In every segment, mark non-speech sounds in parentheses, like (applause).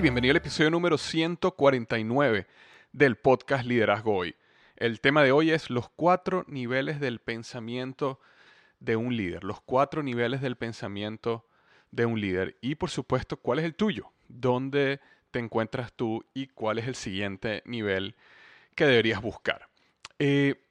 Bienvenido al episodio número 149 del podcast Liderazgo Hoy. El tema de hoy es los cuatro niveles del pensamiento de un líder, los cuatro niveles del pensamiento de un líder y por supuesto cuál es el tuyo, dónde te encuentras tú y cuál es el siguiente nivel que deberías buscar. Eh,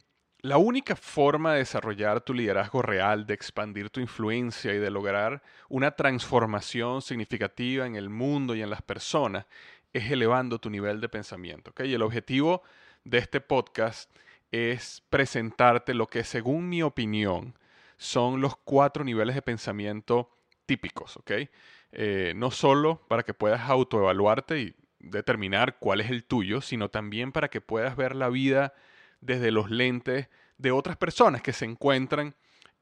la única forma de desarrollar tu liderazgo real, de expandir tu influencia y de lograr una transformación significativa en el mundo y en las personas es elevando tu nivel de pensamiento. Y el objetivo de este podcast es presentarte lo que según mi opinión son los cuatro niveles de pensamiento típicos. Eh, no solo para que puedas autoevaluarte y determinar cuál es el tuyo, sino también para que puedas ver la vida desde los lentes de otras personas que se encuentran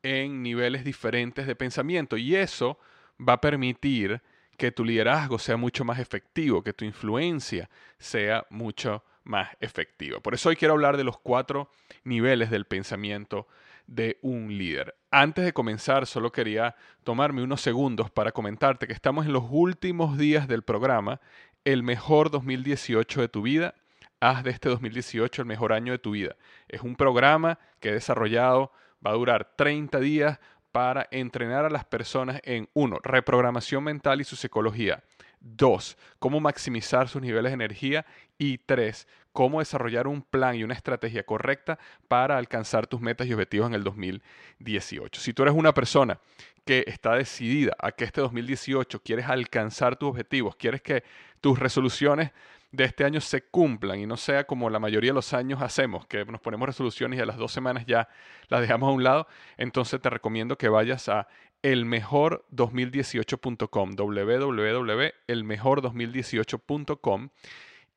en niveles diferentes de pensamiento y eso va a permitir que tu liderazgo sea mucho más efectivo, que tu influencia sea mucho más efectiva. Por eso hoy quiero hablar de los cuatro niveles del pensamiento de un líder. Antes de comenzar, solo quería tomarme unos segundos para comentarte que estamos en los últimos días del programa, el mejor 2018 de tu vida haz de este 2018 el mejor año de tu vida. Es un programa que he desarrollado, va a durar 30 días para entrenar a las personas en uno, reprogramación mental y su psicología. Dos, cómo maximizar sus niveles de energía. Y tres, cómo desarrollar un plan y una estrategia correcta para alcanzar tus metas y objetivos en el 2018. Si tú eres una persona que está decidida a que este 2018 quieres alcanzar tus objetivos, quieres que tus resoluciones de este año se cumplan y no sea como la mayoría de los años hacemos, que nos ponemos resoluciones y a las dos semanas ya las dejamos a un lado, entonces te recomiendo que vayas a elmejor2018.com, www.elmejor2018.com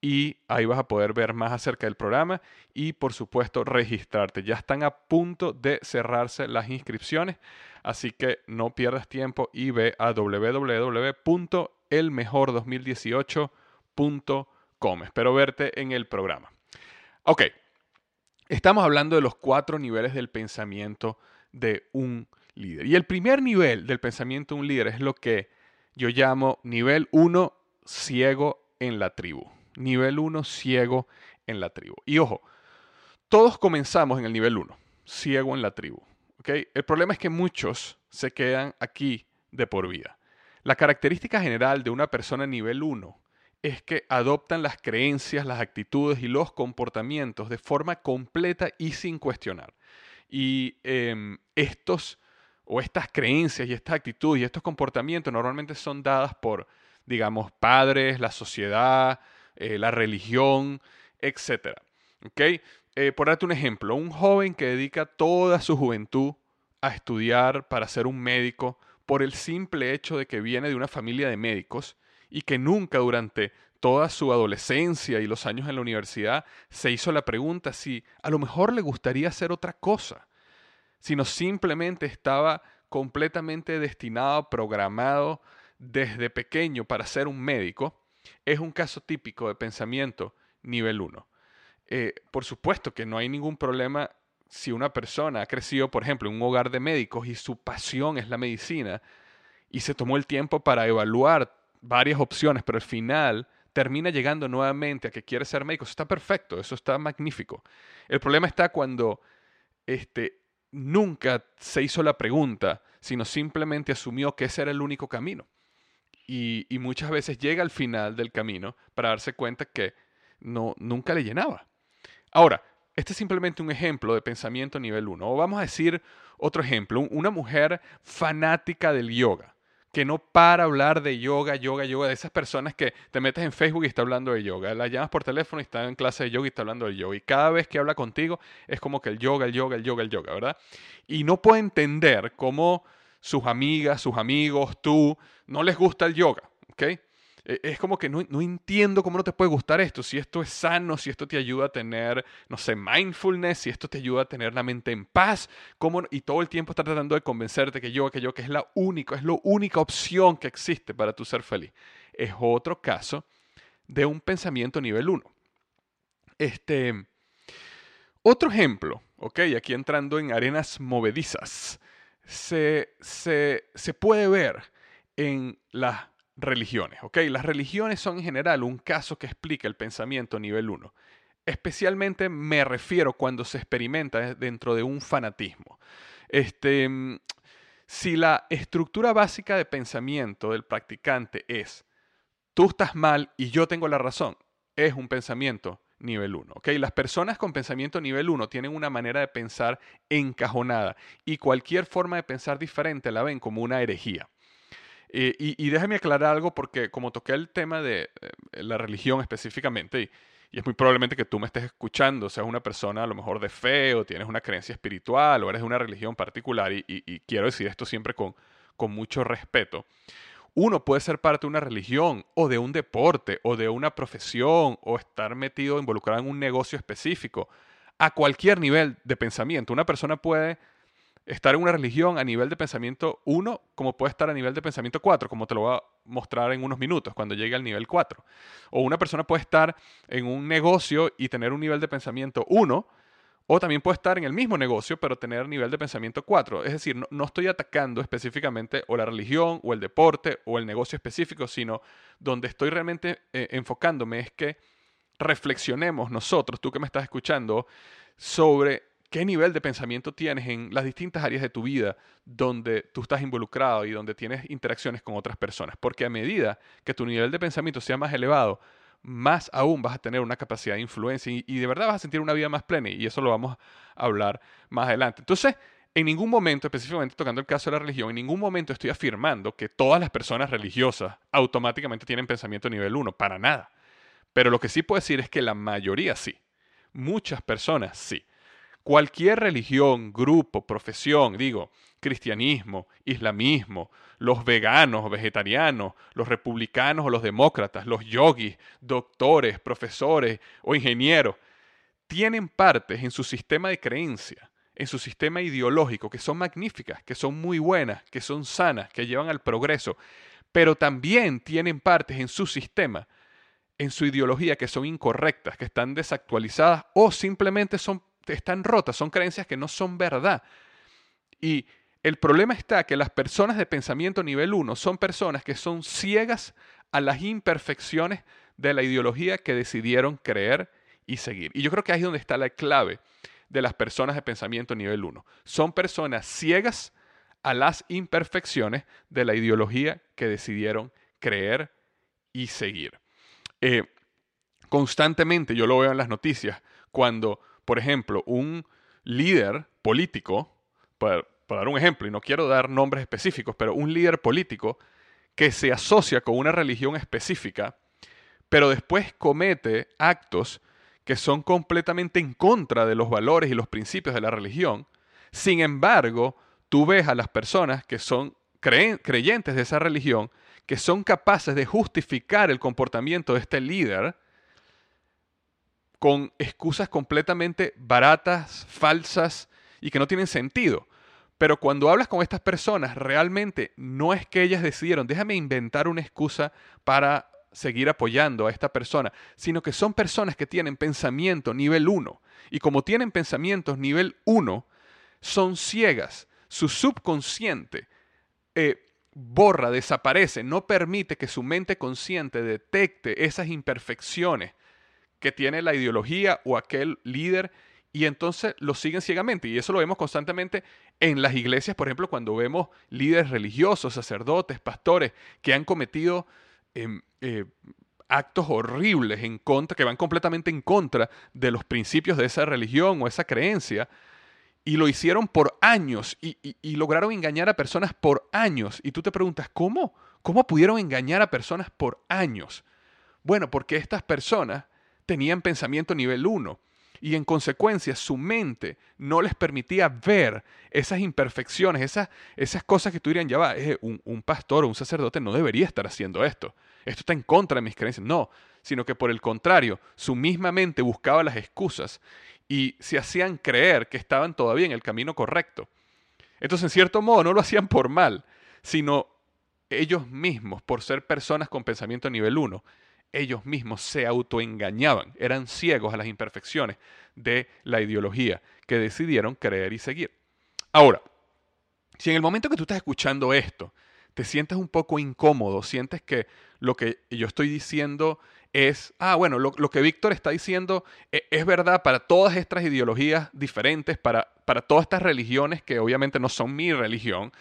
y ahí vas a poder ver más acerca del programa y por supuesto registrarte. Ya están a punto de cerrarse las inscripciones, así que no pierdas tiempo y ve a www.elmejor2018.com Espero verte en el programa. Ok, estamos hablando de los cuatro niveles del pensamiento de un líder. Y el primer nivel del pensamiento de un líder es lo que yo llamo nivel 1 ciego en la tribu. Nivel 1 ciego en la tribu. Y ojo, todos comenzamos en el nivel 1, ciego en la tribu. ¿okay? El problema es que muchos se quedan aquí de por vida. La característica general de una persona nivel 1 es que adoptan las creencias, las actitudes y los comportamientos de forma completa y sin cuestionar. Y em, estos o estas creencias y estas actitudes y estos comportamientos normalmente son dadas por, digamos, padres, la sociedad, eh, la religión, etc. ¿Okay? Eh, por darte un ejemplo, un joven que dedica toda su juventud a estudiar para ser un médico por el simple hecho de que viene de una familia de médicos y que nunca durante toda su adolescencia y los años en la universidad se hizo la pregunta si a lo mejor le gustaría hacer otra cosa, sino simplemente estaba completamente destinado, programado desde pequeño para ser un médico, es un caso típico de pensamiento nivel 1. Eh, por supuesto que no hay ningún problema si una persona ha crecido, por ejemplo, en un hogar de médicos y su pasión es la medicina y se tomó el tiempo para evaluar varias opciones, pero al final termina llegando nuevamente a que quiere ser médico, eso está perfecto, eso está magnífico. El problema está cuando este, nunca se hizo la pregunta, sino simplemente asumió que ese era el único camino. Y, muchas veces llega al final del camino para darse cuenta que no, nunca le llenaba. Ahora, este es simplemente un ejemplo de pensamiento nivel 1. O vamos a decir otro ejemplo, una mujer fanática del yoga, que no para hablar de yoga, yoga, yoga, de esas personas que te metes en Facebook y está hablando de yoga, la llamas por teléfono y está en clase de yoga y está hablando de yoga. Y cada vez que habla contigo es como que el yoga, el yoga, el yoga, el yoga, ¿verdad? Y no puede entender cómo sus amigas, sus amigos, tú, no les gusta el yoga, ¿ok? E, es como que no, entiendo cómo no te puede gustar esto, si esto es sano, si esto te ayuda a tener, no sé, mindfulness, si esto te ayuda a tener la mente en paz, cómo, y todo el tiempo está tratando de convencerte que yo, que yo, que es la única, es la única opción que existe para tu ser feliz. Es otro caso de un pensamiento nivel 1. Este, otro ejemplo, ok, aquí entrando en arenas movedizas, se, se, se puede ver en la religiones. ¿ok? Las religiones son en general un caso que explica el pensamiento nivel 1. Especialmente me refiero cuando se experimenta dentro de un fanatismo. Este, mm, si la estructura básica de pensamiento del practicante es tú estás mal y yo tengo la razón, es un pensamiento nivel 1. ¿ok? Las personas con pensamiento nivel 1 tienen una manera de pensar encajonada y cualquier forma de pensar diferente la ven como una herejía. Eh, y, déjame aclarar algo porque como toqué el tema de eh, la religión específicamente, y, es muy probablemente que tú me estés escuchando, seas una persona a lo mejor de fe o tienes una creencia espiritual o eres de una religión particular, y, quiero decir esto siempre con, con mucho respeto. Uno puede ser parte de una religión o de un deporte o de una profesión o estar metido, involucrado en un negocio específico a cualquier nivel de pensamiento. Una persona puede estar en una religión a nivel de pensamiento 1 como puede estar a nivel de pensamiento 4, como te lo voy a mostrar en unos minutos cuando llegue al nivel 4. O una persona puede estar en un negocio y tener un nivel de pensamiento 1, o también puede estar en el mismo negocio pero tener nivel de pensamiento 4. Es decir, no, estoy atacando específicamente o la religión o el deporte o el negocio específico, sino donde estoy realmente eh, enfocándome es que reflexionemos nosotros, tú que me estás escuchando, sobre qué nivel de pensamiento tienes en las distintas áreas de tu vida donde tú estás involucrado y donde tienes interacciones con otras personas. Porque a medida que tu nivel de pensamiento sea más elevado, más aún vas a tener una capacidad de influencia y, de verdad vas a sentir una vida más plena y eso lo vamos a hablar más adelante. Entonces, en ningún momento, específicamente tocando el caso de la religión, en ningún momento estoy afirmando que todas las personas religiosas automáticamente tienen pensamiento nivel 1, para nada. Pero lo que sí puedo decir es que la mayoría sí. Muchas personas sí. Cualquier religión, grupo, profesión, digo, cristianismo, islamismo, los veganos vegetarianos, los republicanos o los demócratas, los yogis, doctores, profesores o ingenieros, tienen partes en su sistema de creencia, en su sistema ideológico, que son magníficas, que son muy buenas, que son sanas, que llevan al progreso, pero también tienen partes en su sistema, en su ideología, que son incorrectas, que están desactualizadas o simplemente son están rotas, son creencias que no son verdad. Y el problema está que las personas de pensamiento nivel 1 son personas que son ciegas a las imperfecciones de la ideología que decidieron creer y seguir. Y yo creo que ahí es donde está la clave de las personas de pensamiento nivel 1. Son personas ciegas a las imperfecciones de la ideología que decidieron creer y seguir. Eh, constantemente yo lo veo en las noticias, cuando, por ejemplo, un líder político, para, dar un ejemplo, y no quiero dar nombres específicos, pero un líder político que se asocia con una religión específica, pero después comete actos que son completamente en contra de los valores y los principios de la religión. Sin embargo, tú ves a las personas que son creyentes de esa religión, que son capaces de justificar el comportamiento de este líder con excusas completamente baratas, falsas y que no tienen sentido. Pero cuando hablas con estas personas, realmente no es que ellas decidieron, déjame inventar una excusa para seguir apoyando a esta persona, sino que son personas que tienen pensamiento nivel 1. Y como tienen pensamientos nivel 1, son ciegas. Su subconsciente eh, borra, desaparece, no permite que su mente consciente detecte esas imperfecciones que tiene la ideología o aquel líder y entonces lo siguen ciegamente. Y eso lo vemos constantemente en las iglesias, por ejemplo, cuando vemos líderes religiosos, sacerdotes, pastores que han cometido Em, eh, actos horribles en contra, que van completamente en contra de los principios de esa religión o esa creencia, y lo hicieron por años y, y, lograron engañar a personas por años. Y tú te preguntas, ¿cómo? ¿Cómo pudieron engañar a personas por años? Bueno, porque estas personas tenían pensamiento nivel 1 y en consecuencia su mente no les permitía ver esas imperfecciones, esas, esas cosas que tú dirían, ya va, un, un pastor o un sacerdote no debería estar haciendo esto. Esto está en contra de mis creencias. No, sino que por el contrario, su misma mente buscaba las excusas y se hacían creer que estaban todavía en el camino correcto. Entonces, en cierto modo, no lo hacían por mal, sino ellos mismos, por ser personas con pensamiento nivel 1, ellos mismos se autoengañaban, eran ciegos a las imperfecciones de la ideología que decidieron creer y seguir. Ahora, si en el momento que tú estás escuchando esto, te sientes un poco incómodo, sientes que lo que yo estoy diciendo es, ah, bueno, lo, que Víctor está diciendo es, es, verdad para todas estas ideologías diferentes, para, para todas estas religiones que obviamente no son mi religión,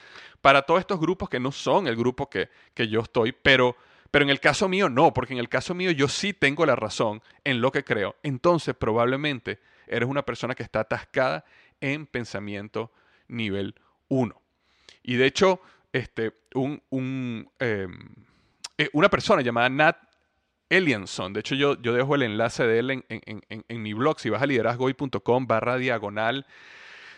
para todos estos grupos que no son el grupo que, que yo estoy, pero pero en el caso mío no, porque en el caso mío yo sí tengo la razón en lo que creo. Entonces probablemente eres una persona que está atascada en pensamiento nivel 1. Y de hecho, este, un, em, eh, una persona llamada Nat Elianson, de hecho yo, yo dejo el enlace de él en, en mi blog, si vas a liderazgoy.com barra diagonal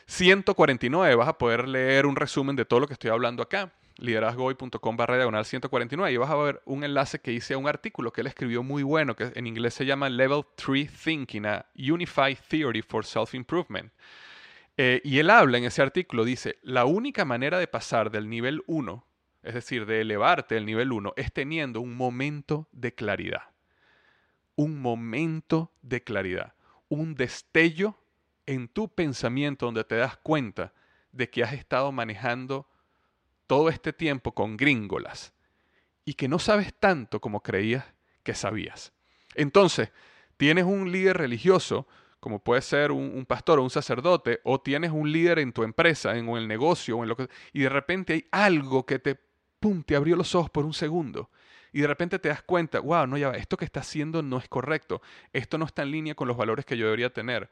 149, vas a poder leer un resumen de todo lo que estoy hablando acá liderazgohoy.com barra diagonal 149 y vas a ver un enlace que hice a un artículo que él escribió muy bueno, que en inglés se llama Level 3 Thinking, a Unified Theory for Self-Improvement. Eh, y él habla en ese artículo, dice, la única manera de pasar del nivel 1, es decir, de elevarte al nivel 1, es teniendo un momento de claridad. Un momento de claridad. Un destello en tu pensamiento donde te das cuenta de que has estado manejando todo este tiempo con gringolas y que no sabes tanto como creías que sabías. Entonces, tienes un líder religioso, como puede ser un, pastor o un sacerdote, o tienes un líder en tu empresa, en, el negocio, o en lo que, y de repente hay algo que te, pum, te abrió los ojos por un segundo. Y de repente te das cuenta, wow, no, ya va, esto que está haciendo no es correcto, esto no está en línea con los valores que yo debería tener.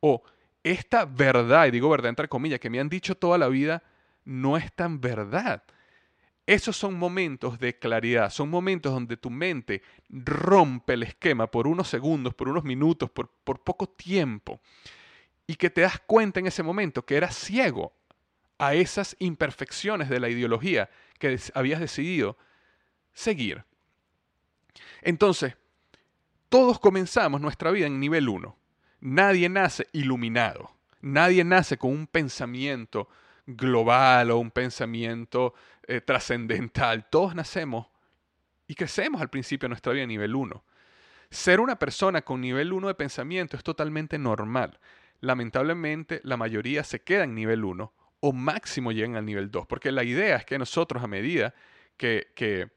O esta verdad, y digo verdad entre comillas, que me han dicho toda la vida, no es tan verdad. Esos son momentos de claridad, son momentos donde tu mente rompe el esquema por unos segundos, por unos minutos, por, poco tiempo, y que te das cuenta en ese momento que eras ciego a esas imperfecciones de la ideología que habías decidido seguir. Entonces, todos comenzamos nuestra vida en nivel 1. Nadie nace iluminado. Nadie nace con un pensamiento global o un pensamiento eh, trascendental. Todos nacemos y crecemos al principio de nuestra vida nivel 1. Ser una persona con nivel 1 de pensamiento es totalmente normal. Lamentablemente, la mayoría se queda en nivel 1 o máximo llegan al nivel 2, porque la idea es que nosotros a medida que, que,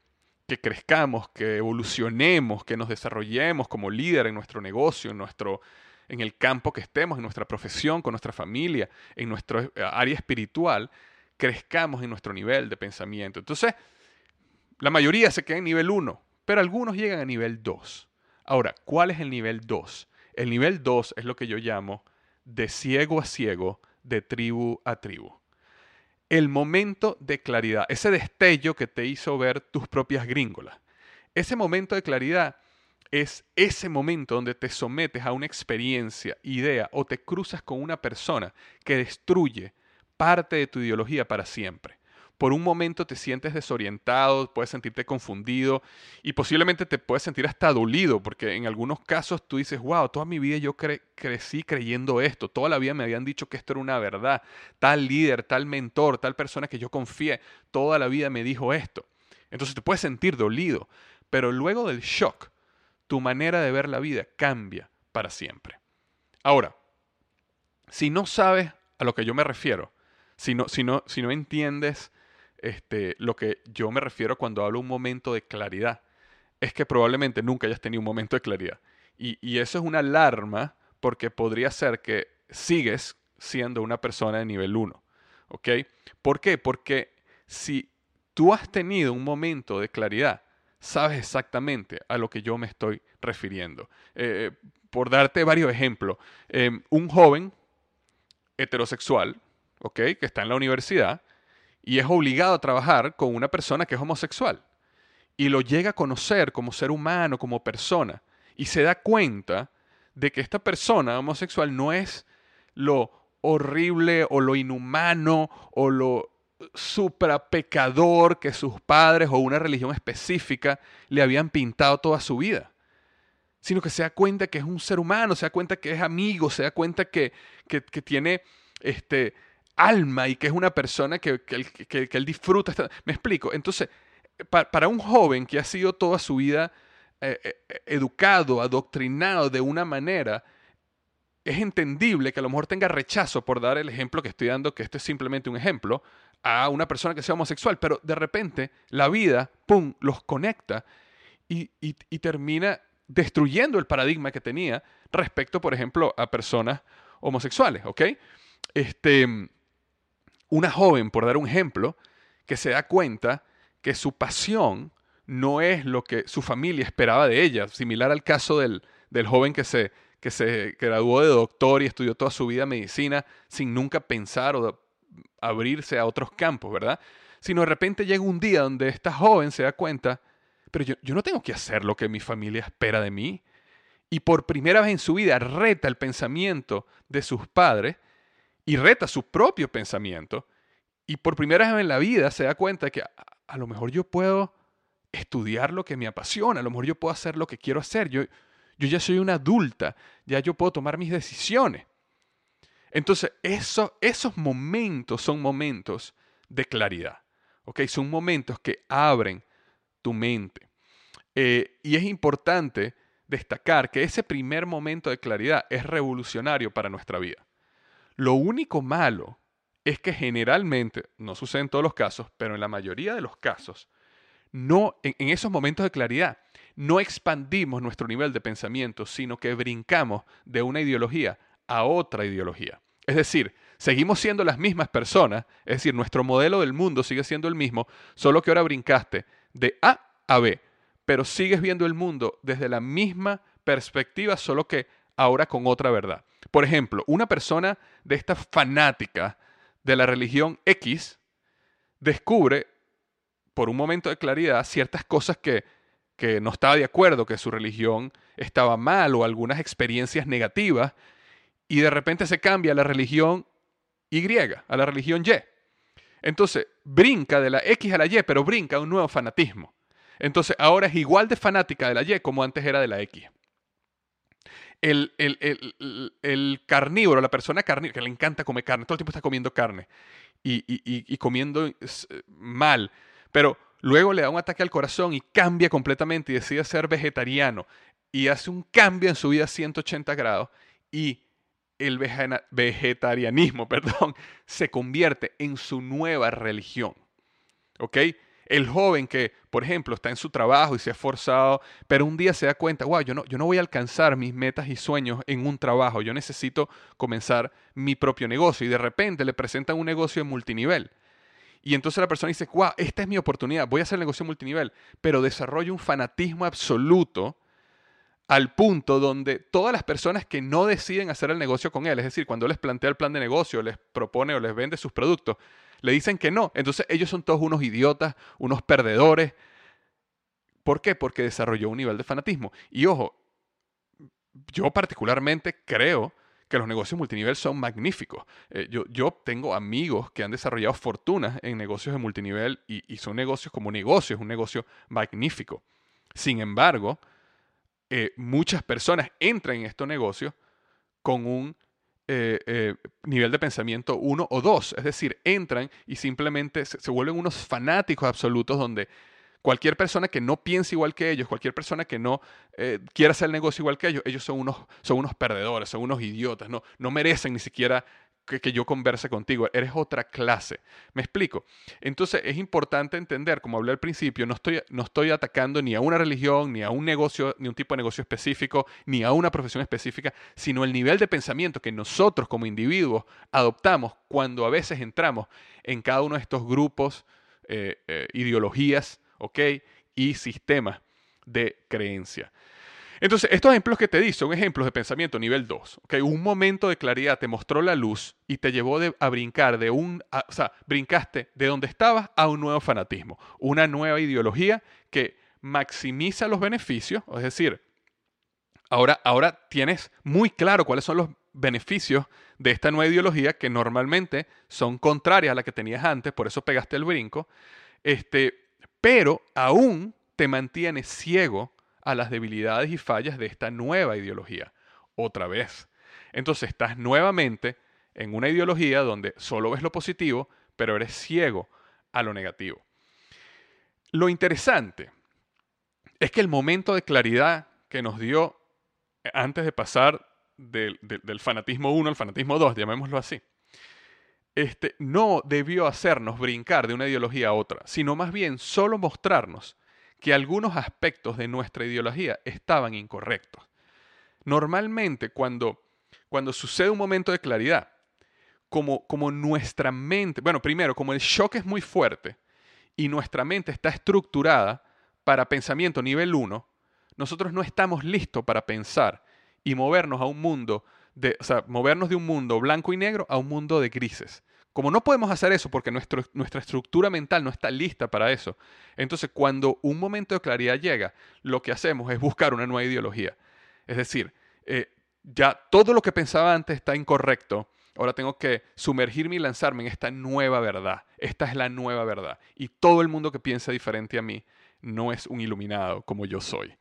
que crezcamos, que evolucionemos, que nos desarrollemos como líder en nuestro negocio, en nuestro, en el campo que estemos, en nuestra profesión, con nuestra familia, en nuestra eh, área espiritual, crezcamos en nuestro nivel de pensamiento. Entonces, la mayoría se queda en nivel 1, pero algunos llegan a nivel 2. Ahora, ¿cuál es el nivel 2? El nivel 2 es lo que yo llamo de ciego a ciego, de tribu a tribu. El momento de claridad, ese destello que te hizo ver tus propias gringolas. Ese momento de claridad es ese momento donde te sometes a una experiencia, idea o te cruzas con una persona que destruye parte de tu ideología para siempre por un momento te sientes desorientado, puedes sentirte confundido y posiblemente te puedes sentir hasta dolido, porque en algunos casos tú dices, wow, toda mi vida yo crecí creyendo esto, toda la vida me habían dicho que esto era una verdad, tal líder, tal mentor, tal persona que yo confié, toda la vida me dijo esto. Entonces te puedes sentir dolido, pero luego del shock, tu manera de ver la vida cambia para siempre. Ahora, si no sabes a lo que yo me refiero, si no, si no, si no entiendes este, lo que yo me refiero cuando hablo un momento de claridad es que probablemente nunca hayas tenido un momento de claridad. Y, eso es una alarma porque podría ser que sigues siendo una persona de nivel 1. ¿Ok? ¿Por qué? Porque si tú has tenido un momento de claridad, sabes exactamente a lo que yo me estoy refiriendo. Eh, por darte varios ejemplos, em, un joven heterosexual, ¿ok? Que está en la universidad, y es obligado a trabajar con una persona que es homosexual y lo llega a conocer como ser humano, como persona, y se da cuenta de que esta persona homosexual no es lo horrible o lo inhumano o lo suprapecador que sus padres o una religión específica le habían pintado toda su vida, sino que se da cuenta que es un ser humano, se da cuenta que es amigo, se da cuenta que, que, que tiene este, alma y que es una persona que, él disfruta. Me explico. Entonces, para un joven que ha sido toda su vida eh, eh, educado, adoctrinado de una manera, es entendible que a lo mejor tenga rechazo por dar el ejemplo que estoy dando, que esto es simplemente un ejemplo, a una persona que sea homosexual, pero de repente la vida, ¡pum!, los conecta y, y termina destruyendo el paradigma que tenía respecto, por ejemplo, a personas homosexuales, ¿ok? Este, una joven, por dar un ejemplo, que se da cuenta que su pasión no es lo que su familia esperaba de ella, similar al caso del, joven que se, que se graduó de doctor y estudió toda su vida medicina sin nunca pensar o abrirse a otros campos, ¿verdad? Sino de repente llega un día donde esta joven se da cuenta, pero yo, no tengo que hacer lo que mi familia espera de mí. Y por primera vez en su vida reta el pensamiento de sus padres y reta su propio pensamiento y por primera vez en la vida se da cuenta que a, lo mejor yo puedo estudiar lo que me apasiona, a lo mejor yo puedo hacer lo que quiero hacer, yo, yo ya soy una adulta, ya yo puedo tomar mis decisiones. Entonces, eso, esos momentos son momentos de claridad, ¿ok? Son momentos que abren tu mente. Eh, y es importante destacar que ese primer momento de claridad es revolucionario para nuestra vida. Lo único malo es que generalmente, no sucede en todos los casos, pero en la mayoría de los casos, no, en, esos momentos de claridad, no expandimos nuestro nivel de pensamiento, sino que brincamos de una ideología a otra ideología. Es decir, seguimos siendo las mismas personas, es decir, nuestro modelo del mundo sigue siendo el mismo, solo que ahora brincaste de A a B, pero sigues viendo el mundo desde la misma perspectiva, solo que ahora con otra verdad. Por ejemplo, una persona de esta fanática de la religión X descubre, por un momento de claridad, ciertas cosas que, que no estaba de acuerdo, que su religión estaba mal o algunas experiencias negativas, y de repente se cambia a la religión Y, a la religión Y. Entonces, brinca de la X a la Y, pero brinca un nuevo fanatismo. Entonces, ahora es igual de fanática de la Y como antes era de la X el, carnívoro, la persona carnívora, que le encanta comer carne, todo el tiempo está comiendo carne y, comiendo mal, pero luego le da un ataque al corazón y cambia completamente y decide ser vegetariano y hace un cambio en su vida a 180 grados y el vegetarianismo, (laughs) perdón, se convierte en su nueva religión. ¿Ok? El joven que, por ejemplo, está en su trabajo y se ha esforzado, pero un día se da cuenta, wow, yo no, yo no voy a alcanzar mis metas y sueños en un trabajo, yo necesito comenzar mi propio negocio y de repente le presentan un negocio de multinivel. Y entonces la persona dice, wow, esta es mi oportunidad, voy a hacer negocio multinivel, pero desarrolla un fanatismo absoluto al punto donde todas las personas que no deciden hacer el negocio con él, es decir, cuando les plantea el plan de negocio, les propone o les vende sus productos, le dicen que no. Entonces ellos son todos unos idiotas, unos perdedores. ¿Por qué? Porque desarrolló un nivel de fanatismo. Y ojo, yo particularmente creo que los negocios multinivel son magníficos. Eh, yo, yo, tengo amigos que han desarrollado fortunas en negocios de multinivel y, y son negocios como negocios, un negocio magnífico. Sin embargo, eh, muchas personas entran en estos negocios con un eh, eh, nivel de pensamiento uno o dos. Es decir, entran y simplemente se, vuelven unos fanáticos absolutos donde cualquier persona que no piense igual que ellos, cualquier persona que no quiera hacer el negocio igual que ellos, ellos son unos, son unos perdedores, son unos idiotas, no, no merecen ni siquiera que, yo converse contigo, eres otra clase. ¿Me explico? Entonces es importante entender, como hablé al principio, no estoy, no estoy atacando ni a una religión, ni a un negocio, ni un tipo de negocio específico, ni a una profesión específica, sino el nivel de pensamiento que nosotros como individuos adoptamos cuando a veces entramos en cada uno de estos grupos, eh, eh, ideologías, ¿ok? Y sistemas de creencia. Entonces, estos ejemplos que te di son ejemplos de pensamiento nivel 2. ¿okay? Un momento de claridad te mostró la luz y te llevó a brincar de un, o sea, brincaste de donde estabas a un nuevo fanatismo, una nueva ideología que maximiza los beneficios, es decir, ahora, ahora tienes muy claro cuáles son los beneficios de esta nueva ideología que normalmente son contrarias a la que tenías antes, por eso pegaste el brinco, este, pero aún te mantienes ciego a las debilidades y fallas de esta nueva ideología. Otra vez. Entonces estás nuevamente en una ideología donde solo ves lo positivo, pero eres ciego a lo negativo. Lo interesante es que el momento de claridad que nos dio antes de pasar del, fanatismo 1 al fanatismo 2, llamémoslo así, este, no debió hacernos brincar de una ideología a otra, sino más bien solo mostrarnos que algunos aspectos de nuestra ideología estaban incorrectos. Normalmente cuando, cuando sucede un momento de claridad, como, como nuestra mente, bueno, primero, como el shock es muy fuerte y nuestra mente está estructurada para pensamiento nivel 1, nosotros no estamos listos para pensar y movernos a un mundo de, o sea, movernos de un mundo blanco y negro a un mundo de grises. Como no podemos hacer eso porque nuestra estructura mental no está lista para eso, entonces cuando un momento de claridad llega, lo que hacemos es buscar una nueva ideología. Es decir, eh, ya todo lo que pensaba antes está incorrecto, ahora tengo que sumergirme y lanzarme en esta nueva verdad. Esta es la nueva verdad. Y todo el mundo que piensa diferente a mí no es un iluminado como yo soy.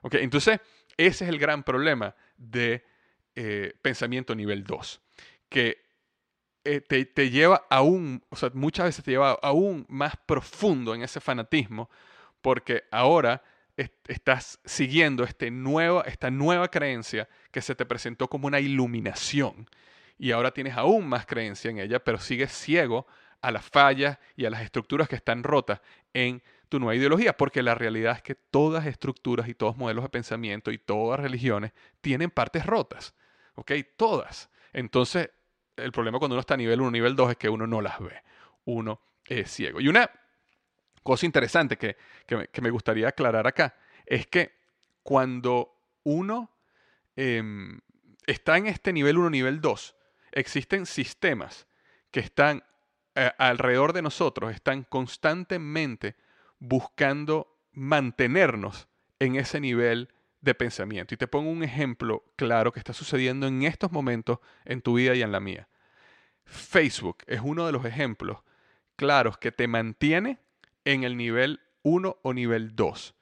¿Okay? Entonces, ese es el gran problema de eh, pensamiento nivel 2, que eh, te, lleva aún, o sea, muchas veces te lleva aún más profundo en ese fanatismo, porque ahora estás siguiendo este nuevo, esta nueva creencia que se te presentó como una iluminación. Y ahora tienes aún más creencia en ella, pero sigues ciego a las fallas y a las estructuras que están rotas en tu nueva ideología, porque la realidad es que todas estructuras y todos modelos de pensamiento y todas religiones tienen partes rotas, ¿ok? Todas. Entonces, el problema cuando uno está a nivel 1, nivel 2 es que uno no las ve. Uno es ciego. Y una cosa interesante que, me, gustaría aclarar acá es que cuando uno em, está en este nivel 1, nivel 2, existen sistemas que están eh, alrededor de nosotros, están constantemente buscando mantenernos en ese nivel de pensamiento. Y te pongo un ejemplo claro que está sucediendo en estos momentos en tu vida y en la mía. Facebook es uno de los ejemplos claros que te mantiene en el nivel 1 o nivel 2.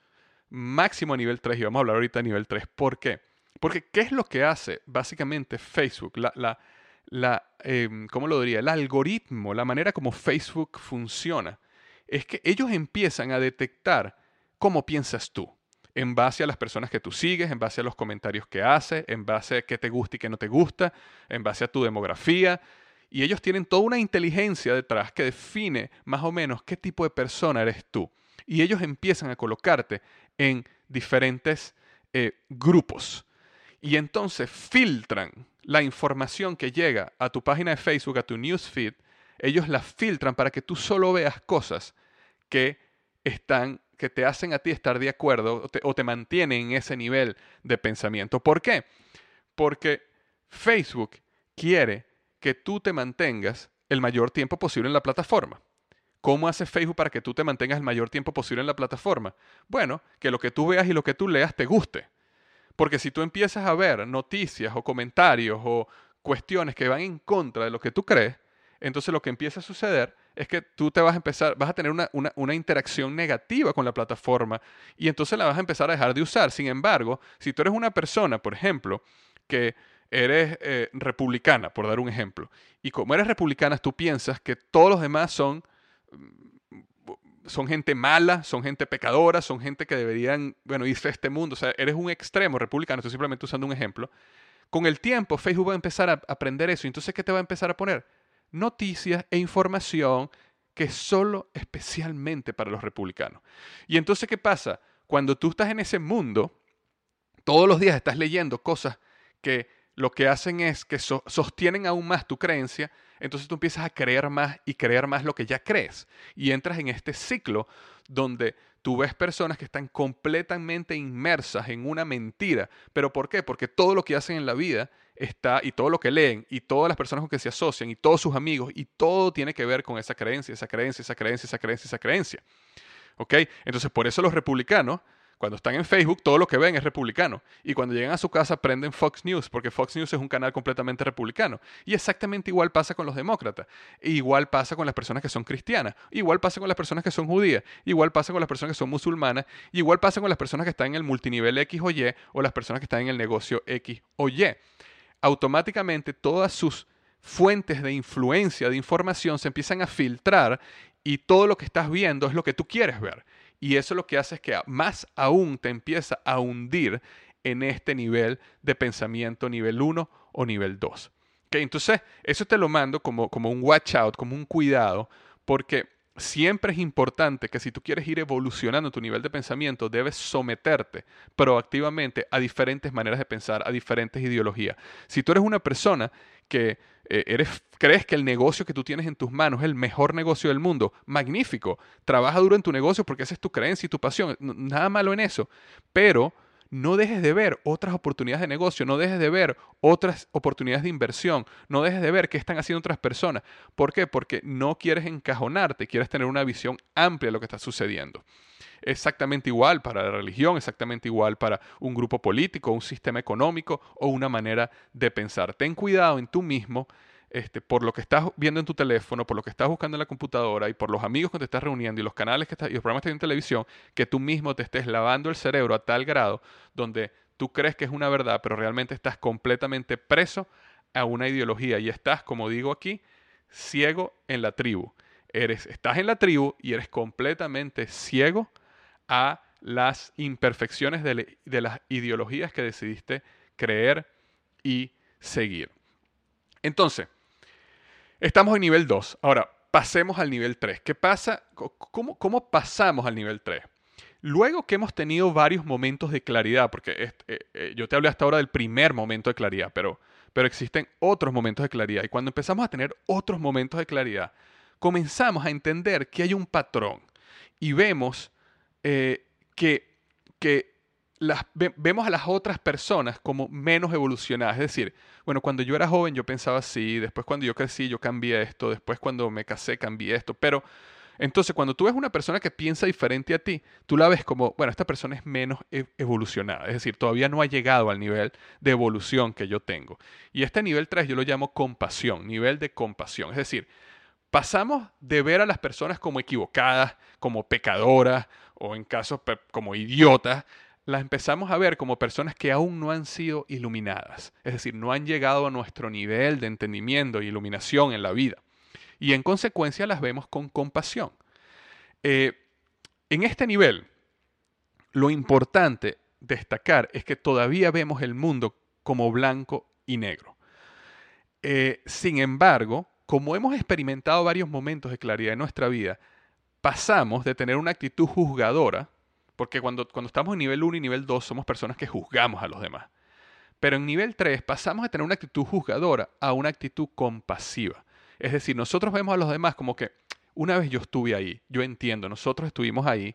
Máximo nivel 3, y vamos a hablar ahorita de nivel 3. ¿Por qué? Porque ¿qué es lo que hace básicamente Facebook? La, la, la em, ¿cómo lo diría? El algoritmo, la manera como Facebook funciona, es que ellos empiezan a detectar cómo piensas tú en base a las personas que tú sigues, en base a los comentarios que haces, en base a qué te gusta y qué no te gusta, en base a tu demografía. Y ellos tienen toda una inteligencia detrás que define más o menos qué tipo de persona eres tú. Y ellos empiezan a colocarte en diferentes eh, grupos. Y entonces filtran la información que llega a tu página de Facebook, a tu newsfeed, ellos las filtran para que tú solo veas cosas que están que te hacen a ti estar de acuerdo o te, o te mantienen en ese nivel de pensamiento. ¿Por qué? Porque Facebook quiere que tú te mantengas el mayor tiempo posible en la plataforma. ¿Cómo hace Facebook para que tú te mantengas el mayor tiempo posible en la plataforma? Bueno, que lo que tú veas y lo que tú leas te guste. Porque si tú empiezas a ver noticias o comentarios o cuestiones que van en contra de lo que tú crees, entonces lo que empieza a suceder es que tú te vas a empezar, vas a tener una, una, interacción negativa con la plataforma y entonces la vas a empezar a dejar de usar. Sin embargo, si tú eres una persona, por ejemplo, que eres eh, republicana, por dar un ejemplo, y como eres republicana, tú piensas que todos los demás son, mm, son gente mala, son gente pecadora, son gente que deberían, bueno, irse a este mundo, o sea, eres un extremo republicano, estoy simplemente usando un ejemplo. Con el tiempo, Facebook va a empezar a aprender eso. Entonces, ¿qué te va a empezar a poner? Noticias e información que es solo especialmente para los republicanos. Y entonces, ¿qué pasa? Cuando tú estás en ese mundo, todos los días estás leyendo cosas que lo que hacen es que sostienen aún más tu creencia, entonces tú empiezas a creer más y creer más lo que ya crees. Y entras en este ciclo donde tú ves personas que están completamente inmersas en una mentira. ¿Pero por qué? Porque todo lo que hacen en la vida está, y todo lo que leen, y todas las personas con que se asocian, y todos sus amigos, y todo tiene que ver con esa creencia, esa creencia, esa creencia, esa creencia, esa creencia. ¿Ok? Entonces, por eso los republicanos cuando están en Facebook, todo lo que ven es republicano. Y cuando llegan a su casa, prenden Fox News, porque Fox News es un canal completamente republicano. Y exactamente igual pasa con los demócratas. igual pasa con las personas que son cristianas. Igual pasa con las personas que son judías. Igual pasa con las personas que son musulmanas. Igual pasa con las personas que están en el multinivel X o Y o las personas que están en el negocio X o Y. Automáticamente todas sus fuentes de influencia, de información, se empiezan a filtrar y todo lo que estás viendo es lo que tú quieres ver. Y eso lo que hace es que más aún te empieza a hundir en este nivel de pensamiento nivel 1 o nivel 2. Entonces, eso te lo mando como, como un watch out, como un cuidado, porque siempre es importante que si tú quieres ir evolucionando tu nivel de pensamiento, debes someterte proactivamente a diferentes maneras de pensar, a diferentes ideologías. Si tú eres una persona que eh, eres, crees que el negocio que tú tienes en tus manos es el mejor negocio del mundo, magnífico. Trabaja duro en tu negocio porque esa es tu creencia y tu pasión. Nada malo en eso. Pero no dejes de ver otras oportunidades de negocio, no dejes de ver otras oportunidades de inversión, no dejes de ver qué están haciendo otras personas. ¿Por qué? Porque no quieres encajonarte, quieres tener una visión amplia de lo que está sucediendo. Exactamente igual para la religión, exactamente igual para un grupo político, un sistema económico o una manera de pensar. Ten cuidado en tú mismo este, por lo que estás viendo en tu teléfono, por lo que estás buscando en la computadora y por los amigos que te estás reuniendo y los canales que estás, y los programas que estás en televisión, que tú mismo te estés lavando el cerebro a tal grado donde tú crees que es una verdad, pero realmente estás completamente preso a una ideología y estás, como digo aquí, ciego en la tribu. Eres, estás en la tribu y eres completamente ciego a las imperfecciones de las ideologías que decidiste creer y seguir. Entonces, Estamos en nivel 2. Ahora, pasemos al nivel 3. ¿Qué pasa? ¿Cómo, cómo pasamos al nivel 3? Luego que hemos tenido varios momentos de claridad, porque eh, eh, yo te hablé hasta ahora del primer momento de claridad, pero, pero existen otros momentos de claridad. Y cuando empezamos a tener otros momentos de claridad, comenzamos a entender que hay un patrón y vemos eh, que, que vemos a las otras personas como menos evolucionadas. Es decir, bueno, cuando yo era joven yo pensaba así, después cuando yo crecí yo cambié esto, después cuando me casé cambié esto, pero entonces cuando tú ves una persona que piensa diferente a ti, tú la ves como, bueno, esta persona es menos e, evolucionada, es decir, todavía no ha llegado al nivel de evolución que yo tengo. Y este nivel 3 yo lo llamo compasión, nivel de compasión, es decir, pasamos de ver a las personas como equivocadas, como pecadoras o en casos como idiotas, las empezamos a ver como personas que aún no han sido iluminadas, es decir, no han llegado a nuestro nivel de entendimiento e iluminación en la vida. Y en consecuencia las vemos con compasión. Eh, en este nivel, lo importante destacar es que todavía vemos el mundo como blanco y negro. Eh, sin embargo, como hemos experimentado varios momentos de claridad en nuestra vida, pasamos de tener una actitud juzgadora porque cuando, cuando estamos en nivel 1 y nivel 2 somos personas que juzgamos a los demás. Pero en nivel 3 pasamos de tener una actitud juzgadora a una actitud compasiva. Es decir, nosotros vemos a los demás como que una vez yo estuve ahí, yo entiendo, nosotros estuvimos ahí,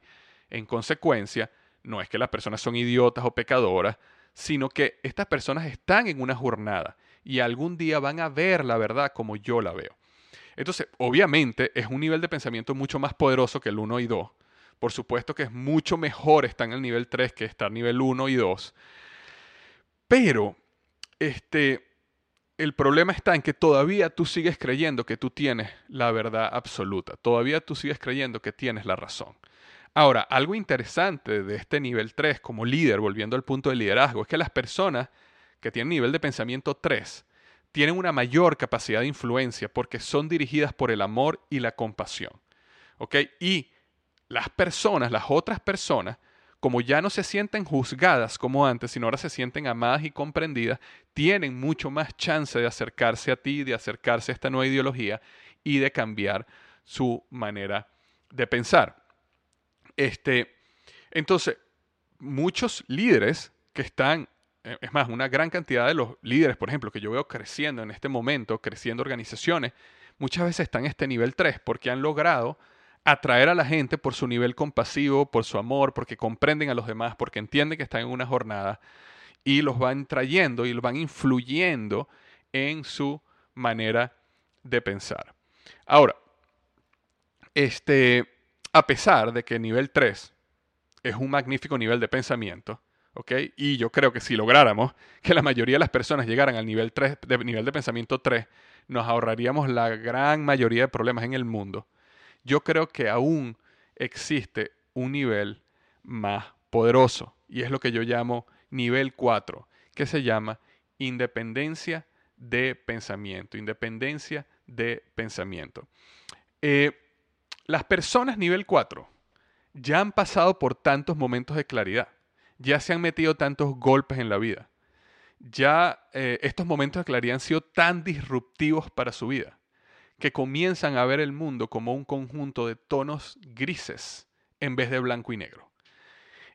en consecuencia, no es que las personas son idiotas o pecadoras, sino que estas personas están en una jornada y algún día van a ver la verdad como yo la veo. Entonces, obviamente es un nivel de pensamiento mucho más poderoso que el 1 y 2. Por supuesto que es mucho mejor estar en el nivel 3 que estar nivel 1 y 2. Pero, este, el problema está en que todavía tú sigues creyendo que tú tienes la verdad absoluta. Todavía tú sigues creyendo que tienes la razón. Ahora, algo interesante de este nivel 3 como líder, volviendo al punto de liderazgo, es que las personas que tienen nivel de pensamiento 3 tienen una mayor capacidad de influencia porque son dirigidas por el amor y la compasión. ¿Ok? Y las personas, las otras personas, como ya no se sienten juzgadas como antes, sino ahora se sienten amadas y comprendidas, tienen mucho más chance de acercarse a ti, de acercarse a esta nueva ideología y de cambiar su manera de pensar. Este, entonces, muchos líderes que están eh, es más, una gran cantidad de los líderes, por ejemplo, que yo veo creciendo en este momento, creciendo organizaciones, muchas veces están en este nivel 3 porque han logrado atraer a la gente por su nivel compasivo, por su amor, porque comprenden a los demás, porque entienden que están en una jornada y los van trayendo y los van influyendo en su manera de pensar. Ahora, este, a pesar de que nivel 3 es un magnífico nivel de pensamiento, y yo creo que si lográramos que la mayoría de las personas llegaran al nivel, 3, de, nivel de pensamiento 3, nos ahorraríamos la gran mayoría de problemas en el mundo. Yo creo que aún existe un nivel más poderoso y es lo que yo llamo nivel 4, que se llama independencia de pensamiento, independencia de pensamiento. Eh, las personas nivel 4 ya han pasado por tantos momentos de claridad ya se han metido tantos golpes en la vida. Ya eh, estos momentos de claridad han sido tan disruptivos para su vida que comienzan a ver el mundo como un conjunto de tonos grises en vez de blanco y negro.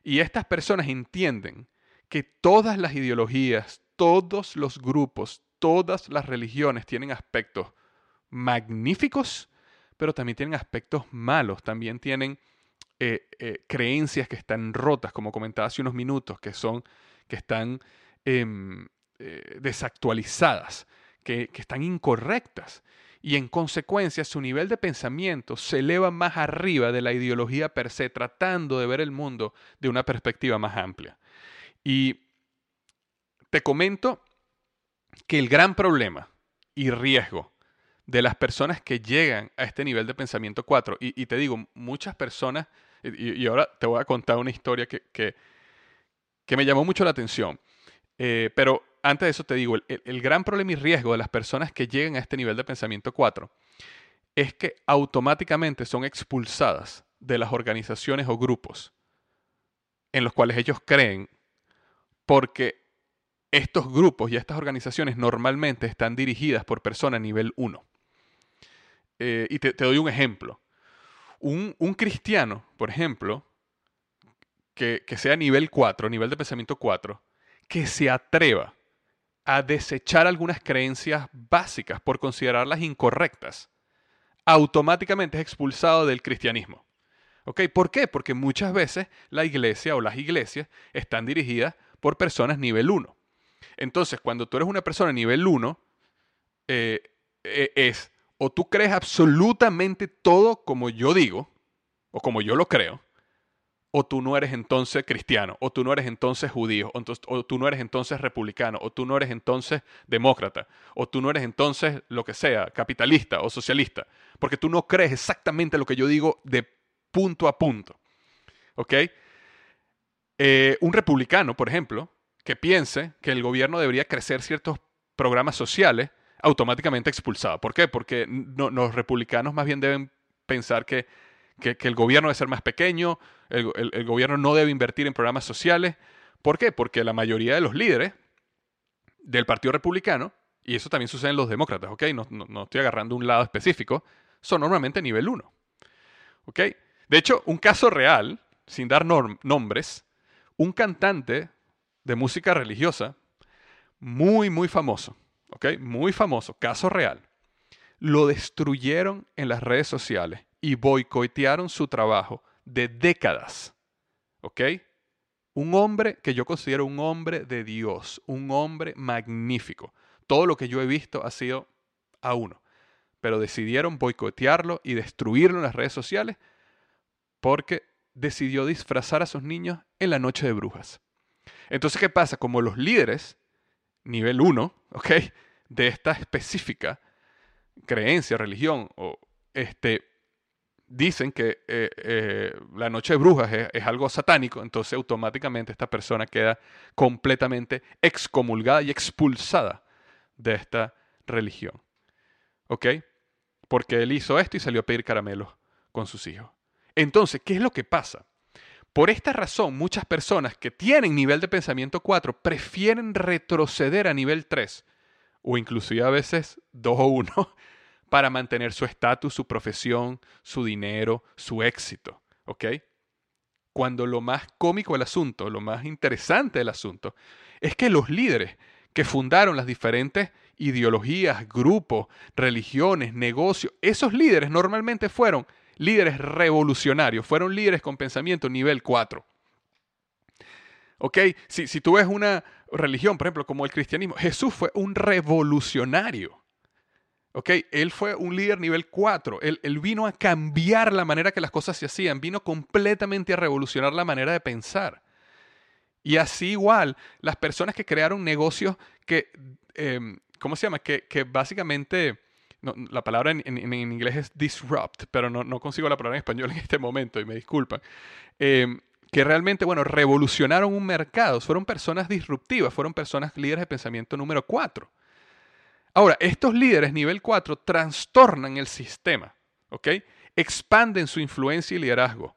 Y estas personas entienden que todas las ideologías, todos los grupos, todas las religiones tienen aspectos magníficos, pero también tienen aspectos malos, también tienen eh, eh, creencias que están rotas, como comentaba hace unos minutos, que son, que están em, eh, desactualizadas, que, que están incorrectas. Y en consecuencia su nivel de pensamiento se eleva más arriba de la ideología per se, tratando de ver el mundo de una perspectiva más amplia. Y te comento que el gran problema y riesgo de las personas que llegan a este nivel de pensamiento 4. Y, te digo, muchas personas, y, ahora te voy a contar una historia que, que, me llamó mucho la atención. Eh, pero antes de eso te digo, el, el, gran problema y riesgo de las personas que llegan a este nivel de pensamiento 4 es que automáticamente son expulsadas de las organizaciones o grupos en los cuales ellos creen porque estos grupos y estas organizaciones normalmente están dirigidas por personas nivel 1. Eh, y te, doy un ejemplo. Un, cristiano, por ejemplo, que, que sea nivel 4, nivel de pensamiento 4, que se atreva a desechar algunas creencias básicas por considerarlas incorrectas, automáticamente es expulsado del cristianismo. ¿Ok? ¿Por qué? Porque muchas veces la iglesia o las iglesias están dirigidas por personas nivel 1. Entonces, cuando tú eres una persona nivel 1, eh, eh, es o tú crees absolutamente todo como yo digo, o como yo lo creo, o tú no eres entonces cristiano, o tú no eres entonces judío, o, tú no eres entonces republicano, o tú no eres entonces demócrata, o tú no eres entonces lo que sea, capitalista o socialista, porque tú no crees exactamente lo que yo digo de punto a punto. ¿Ok? Eh, un republicano, por ejemplo, que piense que el gobierno debería crecer ciertos programas sociales, automáticamente expulsado. ¿Por qué? Porque los republicanos más bien deben pensar que, el gobierno debe ser más pequeño, el, gobierno no debe invertir en programas sociales. ¿Por qué? Porque la mayoría de los líderes del Partido Republicano, y eso también sucede en los demócratas, ¿ok? No, estoy agarrando un lado específico, son normalmente nivel 1. ¿Ok? De hecho, un caso real, sin dar nombres, un cantante de música religiosa muy, muy famoso, ¿ok? Muy famoso, caso real. lo destruyeron en las redes sociales y boicotearon su trabajo de décadas. ¿Ok? Un hombre que yo considero un hombre de Dios, un hombre magnífico. Todo lo que yo he visto ha sido a uno. Pero decidieron boicotearlo y destruirlo en las redes sociales porque decidió disfrazar a sus niños en la noche de brujas. Entonces, ¿qué pasa? Como los líderes, nivel 1, ¿ok? De esta específica creencia, religión, o este, dicen que eh, eh, la noche de brujas es, algo satánico, entonces automáticamente esta persona queda completamente excomulgada y expulsada de esta religión. ¿Ok? Porque él hizo esto y salió a pedir caramelos con sus hijos. Entonces, ¿qué es lo que pasa? Por esta razón, muchas personas que tienen nivel de pensamiento 4 prefieren retroceder a nivel 3 o inclusive a veces 2 o 1 para mantener su estatus, su profesión, su dinero, su éxito. ¿Ok? Cuando lo más cómico del asunto, lo más interesante del asunto, es que los líderes que fundaron las diferentes ideologías, grupos, religiones, negocios, esos líderes normalmente fueron líderes revolucionarios, fueron líderes con pensamiento nivel 4. ¿Ok? Si, si tú ves una religión, por ejemplo, como el cristianismo, Jesús fue un revolucionario. ¿Ok? Él fue un líder nivel 4. Él, él, vino a cambiar la manera que las cosas se hacían. Vino completamente a revolucionar la manera de pensar. Y así igual, las personas que crearon negocios que, em, ¿cómo se llama? Que, que básicamente la palabra en, inglés es disrupt, pero no, consigo la palabra en español (laughs) en este momento y me disculpan. Em, que realmente, bueno, revolucionaron un mercado, fueron personas disruptivas, fueron personas líderes de pensamiento número 4. Ahora, estos líderes nivel 4 trastornan el sistema, ¿ok? Expanden su influencia y liderazgo.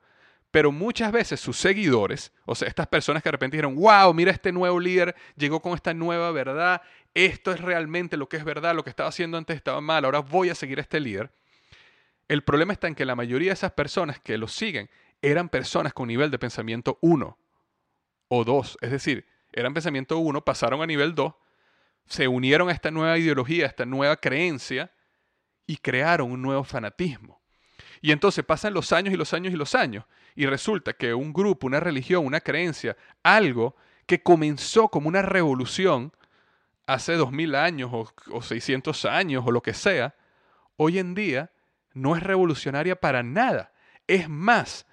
Pero muchas veces sus seguidores, o sea, estas personas que de repente dijeron, wow, mira este nuevo líder, llegó con esta nueva verdad, esto es realmente lo que es verdad, lo que estaba haciendo antes estaba mal, ahora voy a seguir a este líder. El problema está en que la mayoría de esas personas que lo siguen eran personas con nivel de pensamiento 1 o 2, es decir, eran pensamiento 1, pasaron a nivel 2, se unieron a esta nueva ideología, a esta nueva creencia y crearon un nuevo fanatismo. Y entonces pasan los años y los años y los años y resulta que un grupo, una religión, una creencia, algo que comenzó como una revolución, hace dos mil años o, o 600 años o lo que sea, hoy en día no es revolucionaria para nada. Es más,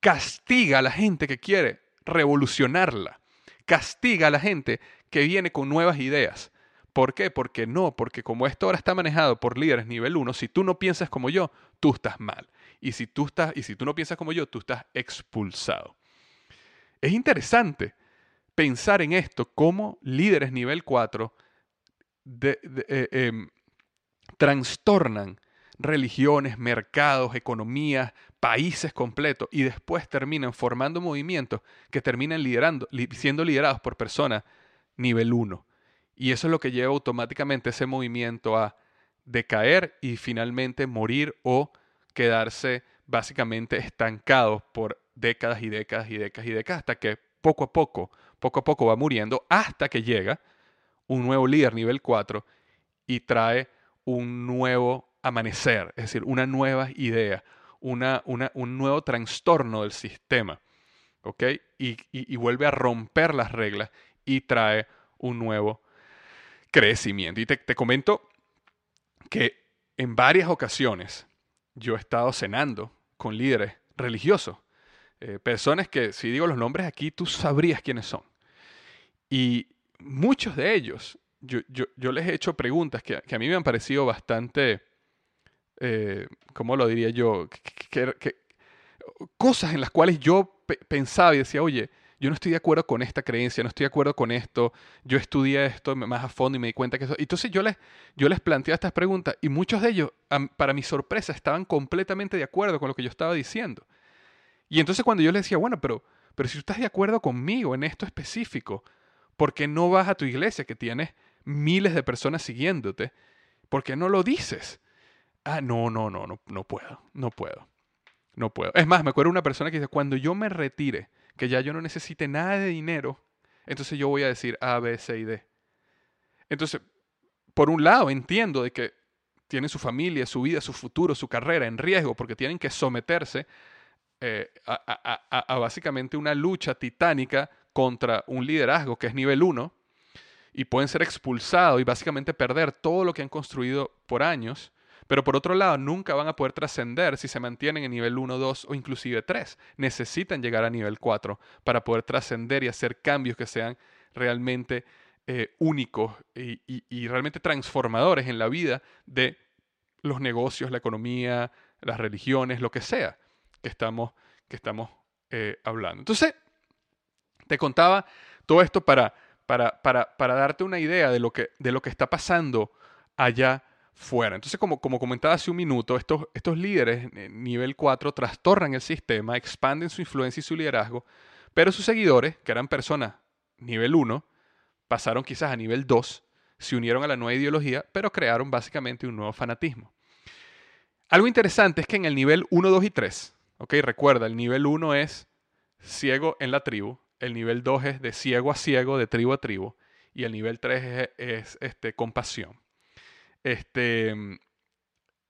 castiga a la gente que quiere revolucionarla. Castiga a la gente que viene con nuevas ideas. ¿Por qué? Porque no, porque como esto ahora está manejado por líderes nivel 1, si tú no piensas como yo, tú estás mal. Y si tú, estás, y si tú no piensas como yo, tú estás expulsado. Es interesante pensar en esto como líderes nivel 4 eh, em, trastornan religiones, mercados, economías, países completos y después terminan formando movimientos que terminan liderando, siendo liderados por personas nivel 1. Y eso es lo que lleva automáticamente ese movimiento a decaer y finalmente morir o quedarse básicamente estancados por décadas y décadas y décadas y décadas hasta que poco a poco poco a poco va muriendo hasta que llega un nuevo líder nivel 4 y trae un nuevo amanecer, es decir, una nueva idea, una, un nuevo trastorno del sistema, ¿ok? Y, vuelve a romper las reglas y trae un nuevo crecimiento. Y te, te comento que en varias ocasiones yo he estado cenando con líderes religiosos, eh, personas que si digo los nombres aquí tú sabrías quiénes son. Y muchos de ellos, yo, yo, les he hecho preguntas que, a mí me han parecido bastante, eh, ¿cómo lo diría yo? Que, cosas en las cuales yo pensaba y decía, oye, yo no estoy de acuerdo con esta creencia, no estoy de acuerdo con esto, yo estudié esto más a fondo y me di cuenta que eso... Entonces yo les, yo les planteaba estas preguntas y muchos de ellos, para mi sorpresa, estaban completamente de acuerdo con lo que yo estaba diciendo. Y entonces cuando yo les decía, bueno, pero, pero si tú estás de acuerdo conmigo en esto específico, ¿Por qué no vas a tu iglesia que tienes miles de personas siguiéndote? ¿Por qué no lo dices? Ah, no, no, no, no, no puedo, no puedo, no puedo. Es más, me acuerdo una persona que dice, cuando yo me retire, que ya yo no necesite nada de dinero, entonces yo voy a decir A, B, C y D. Entonces, por un lado, entiendo de que tienen su familia, su vida, su futuro, su carrera en riesgo porque tienen que someterse eh, a, básicamente una lucha titánica contra un liderazgo que es nivel 1 y pueden ser expulsados y básicamente perder todo lo que han construido por años, pero por otro lado nunca van a poder trascender si se mantienen en nivel 1, 2 o inclusive 3. Necesitan llegar a nivel 4 para poder trascender y hacer cambios que sean realmente eh, únicos y, realmente transformadores en la vida de los negocios, la economía, las religiones, lo que sea que estamos, que estamos eh, hablando. Entonces, te contaba todo esto para, para, para, para, darte una idea de lo que, de lo que está pasando allá fuera. Entonces, como, como comentaba hace un minuto, estos, estos líderes nivel 4 trastornan el sistema, expanden su influencia y su liderazgo, pero sus seguidores, que eran personas nivel 1, pasaron quizás a nivel 2, se unieron a la nueva ideología, pero crearon básicamente un nuevo fanatismo. Algo interesante es que en el nivel 1, 2 y 3, ok, recuerda, el nivel 1 es ciego en la tribu, el nivel 2 es de ciego a ciego, de tribu a tribu, y el nivel 3 es, este, compasión. Este,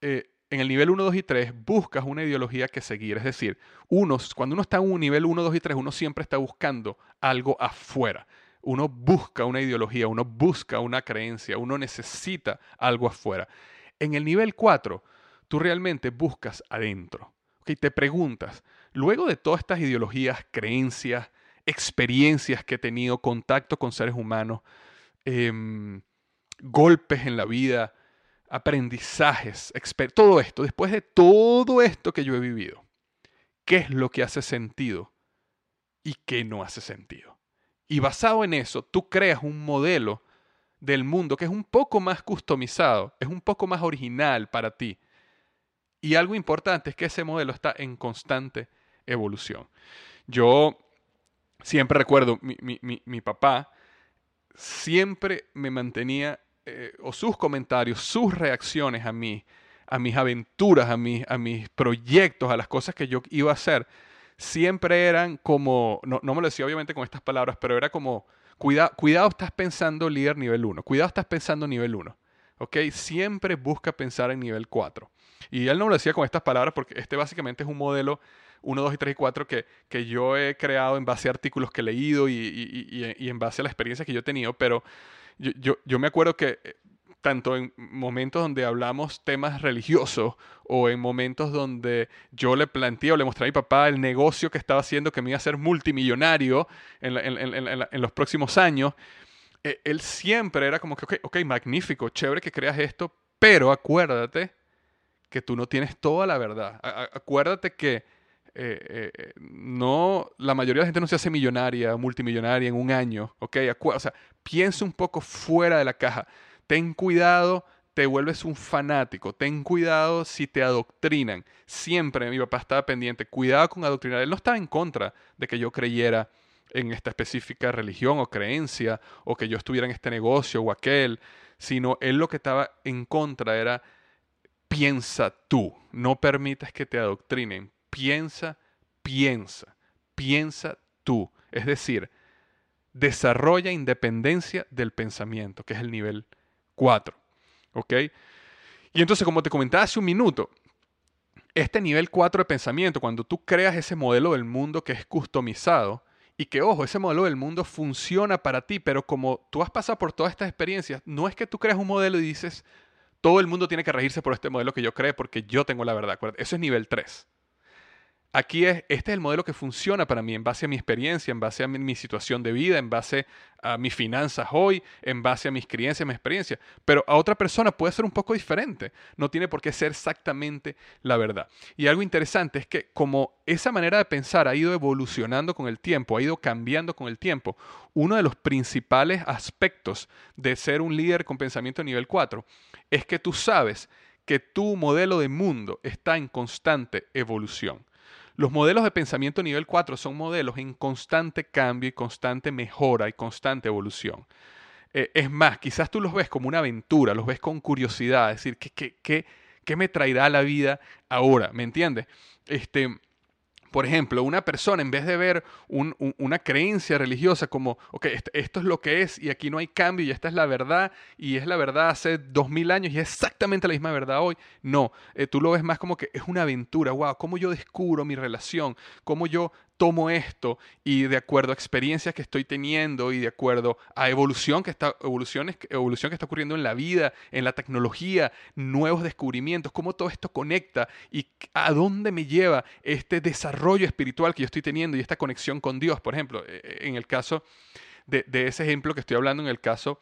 eh, en el nivel 1, 2 y 3 buscas una ideología que seguir. Es decir, uno, cuando uno está en un nivel 1, 2 y 3, uno siempre está buscando algo afuera uno busca una ideología, uno busca una creencia, uno necesita algo afuera. En el nivel 4, tú realmente buscas adentro. ¿okay? Te preguntas, luego de todas estas ideologías, creencias, experiencias que he tenido, contacto con seres humanos, em, golpes en la vida, aprendizajes, todo esto, después de todo esto que yo he vivido, ¿qué es lo que hace sentido y qué no hace sentido? Y basado en eso, tú creas un modelo del mundo que es un poco más customizado, es un poco más original para ti. Y algo importante es que ese modelo está en constante evolución. Yo siempre recuerdo, mi, papá siempre me mantenía, eh, o sus comentarios, sus reacciones a mí, a mis aventuras, a, a mis proyectos, a las cosas que yo iba a hacer, siempre eran como, no, me lo decía obviamente con estas palabras, pero era como, cuidado, cuidado estás pensando líder nivel 1, cuidado estás pensando nivel 1. ¿ok? Siempre busca pensar en nivel 4. Y él no me lo decía con estas palabras porque este básicamente es un modelo 1, 2 y 3 y 4 que, que yo he creado en base a artículos que he leído y, y, en base a la experiencia que yo he tenido, pero yo, yo, yo me acuerdo que tanto en momentos donde hablamos temas religiosos o en momentos donde yo le planteé o le mostré a mi papá el negocio que estaba haciendo que me iba a hacer multimillonario en, los próximos años, e, él siempre era como que, ok, ok, magnífico, chévere que creas esto, pero acuérdate que tú no tienes toda la verdad. acuérdate que eh, eh, no, la mayoría de la gente no se hace millonaria, multimillonaria en un año, ¿ok? o sea, piensa un poco fuera de la caja ten cuidado, te vuelves un fanático, ten cuidado si te adoctrinan. Siempre mi papá estaba pendiente, cuidado con adoctrinar. Él no estaba en contra de que yo creyera en esta específica religión o creencia, o que yo estuviera en este negocio o aquel, sino él lo que estaba en contra era, piensa tú, no permitas que te adoctrinen, piensa, piensa, piensa tú. Es decir, desarrolla independencia del pensamiento, que es el nivel 4. ¿Ok? Y entonces, como te comentaba hace un minuto, este nivel 4 de pensamiento, cuando tú creas ese modelo del mundo que es customizado, y que, ojo, ese modelo del mundo funciona para ti, pero como tú has pasado por todas estas experiencias, no es que tú creas un modelo y dices, todo el mundo tiene que regirse por este modelo que yo creo porque yo tengo la verdad. Eso es nivel 3. Aquí es, este es el modelo que funciona para mí en base a mi experiencia, en base a mi, situación de vida, en base a mis finanzas hoy, en base a mis creencias, mi experiencia. Pero a otra persona puede ser un poco diferente. No tiene por qué ser exactamente la verdad. Y algo interesante es que como esa manera de pensar ha ido evolucionando con el tiempo, ha ido cambiando con el tiempo, uno de los principales aspectos de ser un líder con pensamiento nivel 4 es que tú sabes que tu modelo de mundo está en constante evolución. Los modelos de pensamiento nivel 4 son modelos en constante cambio y constante mejora y constante evolución. Eh, es más, quizás tú los ves como una aventura, los ves con curiosidad, es decir, ¿qué, qué, qué, qué me traerá la vida ahora? ¿Me entiendes? Este, por ejemplo, una persona en vez de ver una creencia religiosa como, ok, esto es lo que es y aquí no hay cambio y esta es la verdad y es la verdad hace dos mil años y es exactamente la misma verdad hoy, no, eh, tú lo ves más como que es una aventura, wow, cómo yo descubro mi relación, cómo yo tomo esto y de acuerdo a experiencias que estoy teniendo y de acuerdo a evolución que está, evolución que está ocurriendo en la vida, en la tecnología, nuevos descubrimientos, cómo todo esto conecta y a dónde me lleva este desarrollo espiritual que yo estoy teniendo y esta conexión con Dios, por ejemplo, e, e, en el caso de, ese ejemplo que estoy hablando, en el caso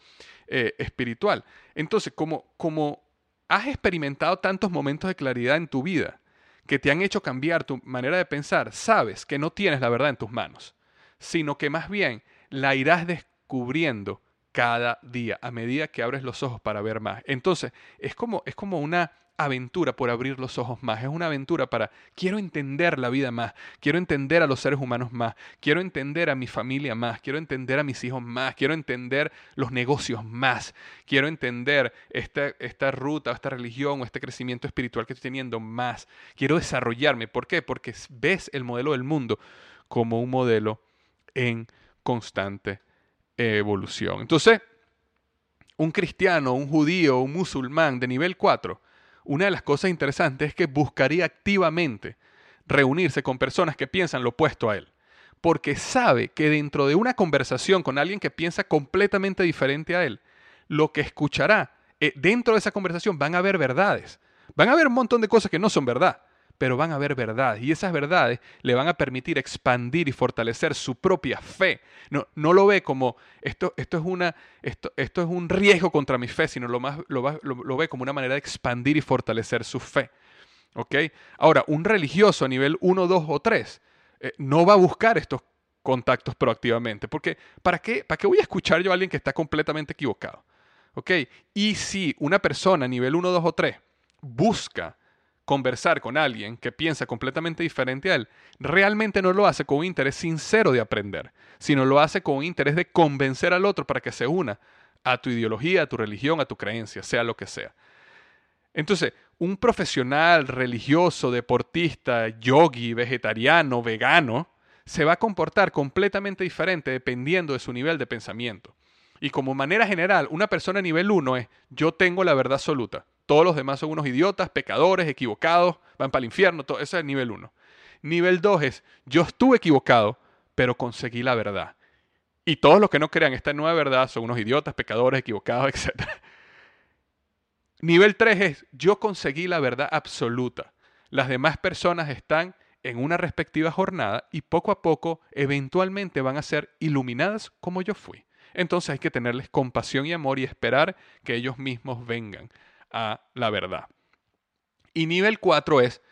eh, espiritual. Entonces, como has experimentado tantos momentos de claridad en tu vida, que te han hecho cambiar tu manera de pensar, sabes que no tienes la verdad en tus manos, sino que más bien la irás descubriendo cada día a medida que abres los ojos para ver más. Entonces, es como, es como una aventura por abrir los ojos más, es una aventura para quiero entender la vida más, quiero entender a los seres humanos más, quiero entender a mi familia más, quiero entender a mis hijos más, quiero entender los negocios más, quiero entender esta, esta ruta, esta religión o este crecimiento espiritual que estoy teniendo más, quiero desarrollarme. ¿Por qué? Porque ves el modelo del mundo como un modelo en constante evolución. Entonces, un cristiano, un judío, un musulmán de nivel 4, una de las cosas interesantes es que buscaría activamente reunirse con personas que piensan lo opuesto a él, porque sabe que dentro de una conversación con alguien que piensa completamente diferente a él, lo que escuchará eh, dentro de esa conversación van a haber verdades, van a haber un montón de cosas que no son verdad, pero van a haber verdades y esas verdades le van a permitir expandir y fortalecer su propia fe. No, no lo ve como esto, esto, es una, esto, esto es un riesgo contra mi fe, sino lo, más, lo, lo, ve como una manera de expandir y fortalecer su fe. ¿Ok? Ahora, un religioso a nivel 1, 2 o 3 eh, no va a buscar estos contactos proactivamente, porque ¿para qué, ¿para qué voy a escuchar yo a alguien que está completamente equivocado? ¿Ok? Y si una persona a nivel 1, 2 o 3 busca conversar con alguien que piensa completamente diferente a él, realmente no lo hace con un interés sincero de aprender, sino lo hace con un interés de convencer al otro para que se una a tu ideología, a tu religión, a tu creencia, sea lo que sea. Entonces, un profesional religioso, deportista, yogi, vegetariano, vegano, se va a comportar completamente diferente dependiendo de su nivel de pensamiento. Y como manera general, una persona nivel 1 es yo tengo la verdad absoluta. Todos los demás son unos idiotas, pecadores, equivocados, van para el infierno. Todo, es el nivel 1. Nivel 2 es, yo estuve equivocado, pero conseguí la verdad. Y todos los que no crean esta nueva verdad son unos idiotas, pecadores, equivocados, (laughs) etc. Nivel 3 es, yo conseguí la verdad absoluta. Las demás personas están en una respectiva jornada y poco a poco, eventualmente van a ser iluminadas como yo fui. Entonces hay que tenerles compasión y amor y esperar que ellos mismos vengan a la verdad. Y nivel 4 es,